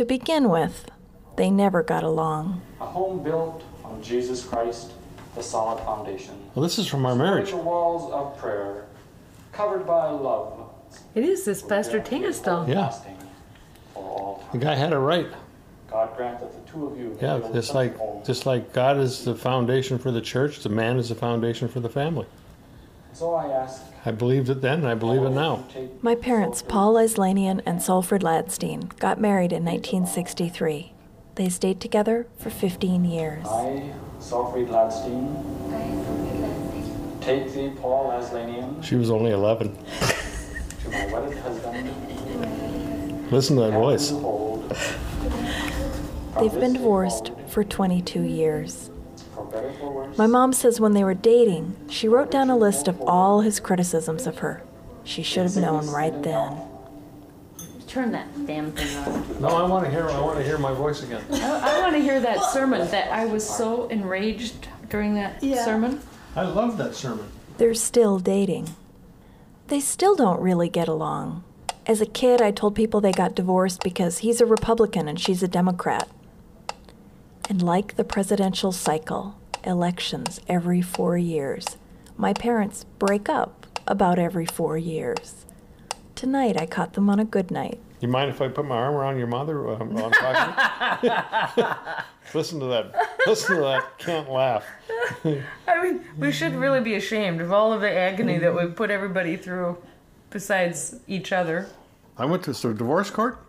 To begin with, they never got along. A home built on Jesus Christ, the solid foundation. Well, this is from our marriage. The walls of prayer, covered by love. It is this Pastor Tingaston. Yeah. lasting For all The guy had it right. God grant that the two of you Yeah, just like home. just like God is the foundation for the church, the man is the foundation for the family. So I ask. I believed it then, and I believe it now. My parents, Paul Aslanian and Solfrid Ladstein, got married in 1963. They stayed together for 15 years. I, Solfrid Ladstein, take thee, Paul Aslanian, She was only 11. to my wedded husband. Listen to that voice. They've been divorced for 22 years. For better for worse. My mom says when they were dating, she wrote down a list of all his criticisms of her. She should have known right then. Turn that damn thing on. No, I want to hear. I want to hear my voice again. I, I want to hear that sermon. That I was so enraged during that sermon. I love that sermon. They're still dating. They still don't really get along. As a kid, I told people they got divorced because he's a Republican and she's a Democrat. And like the presidential cycle, elections every four years, my parents break up about every four years. Tonight, I caught them on a good night. You mind if I put my arm around your mother while I'm talking? Listen to that. Listen to that. Can't laugh. I mean, we should really be ashamed of all of the agony that we put everybody through, besides each other. I went to the divorce court.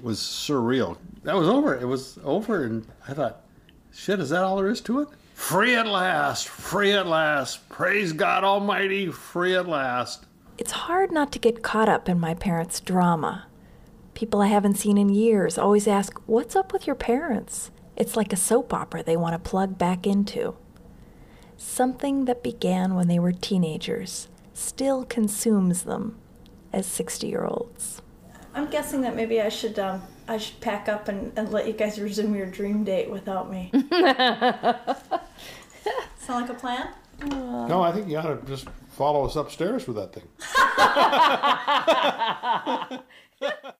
It was surreal. That was over. It was over, and I thought, shit, is that all there is to it? Free at last. Free at last. Praise God Almighty. Free at last. It's hard not to get caught up in my parents' drama. People I haven't seen in years always ask, What's up with your parents? It's like a soap opera they want to plug back into. Something that began when they were teenagers still consumes them as 60 year olds. I'm guessing that maybe I should um, I should pack up and, and let you guys resume your dream date without me. Sound like a plan? No, I think you ought to just follow us upstairs with that thing.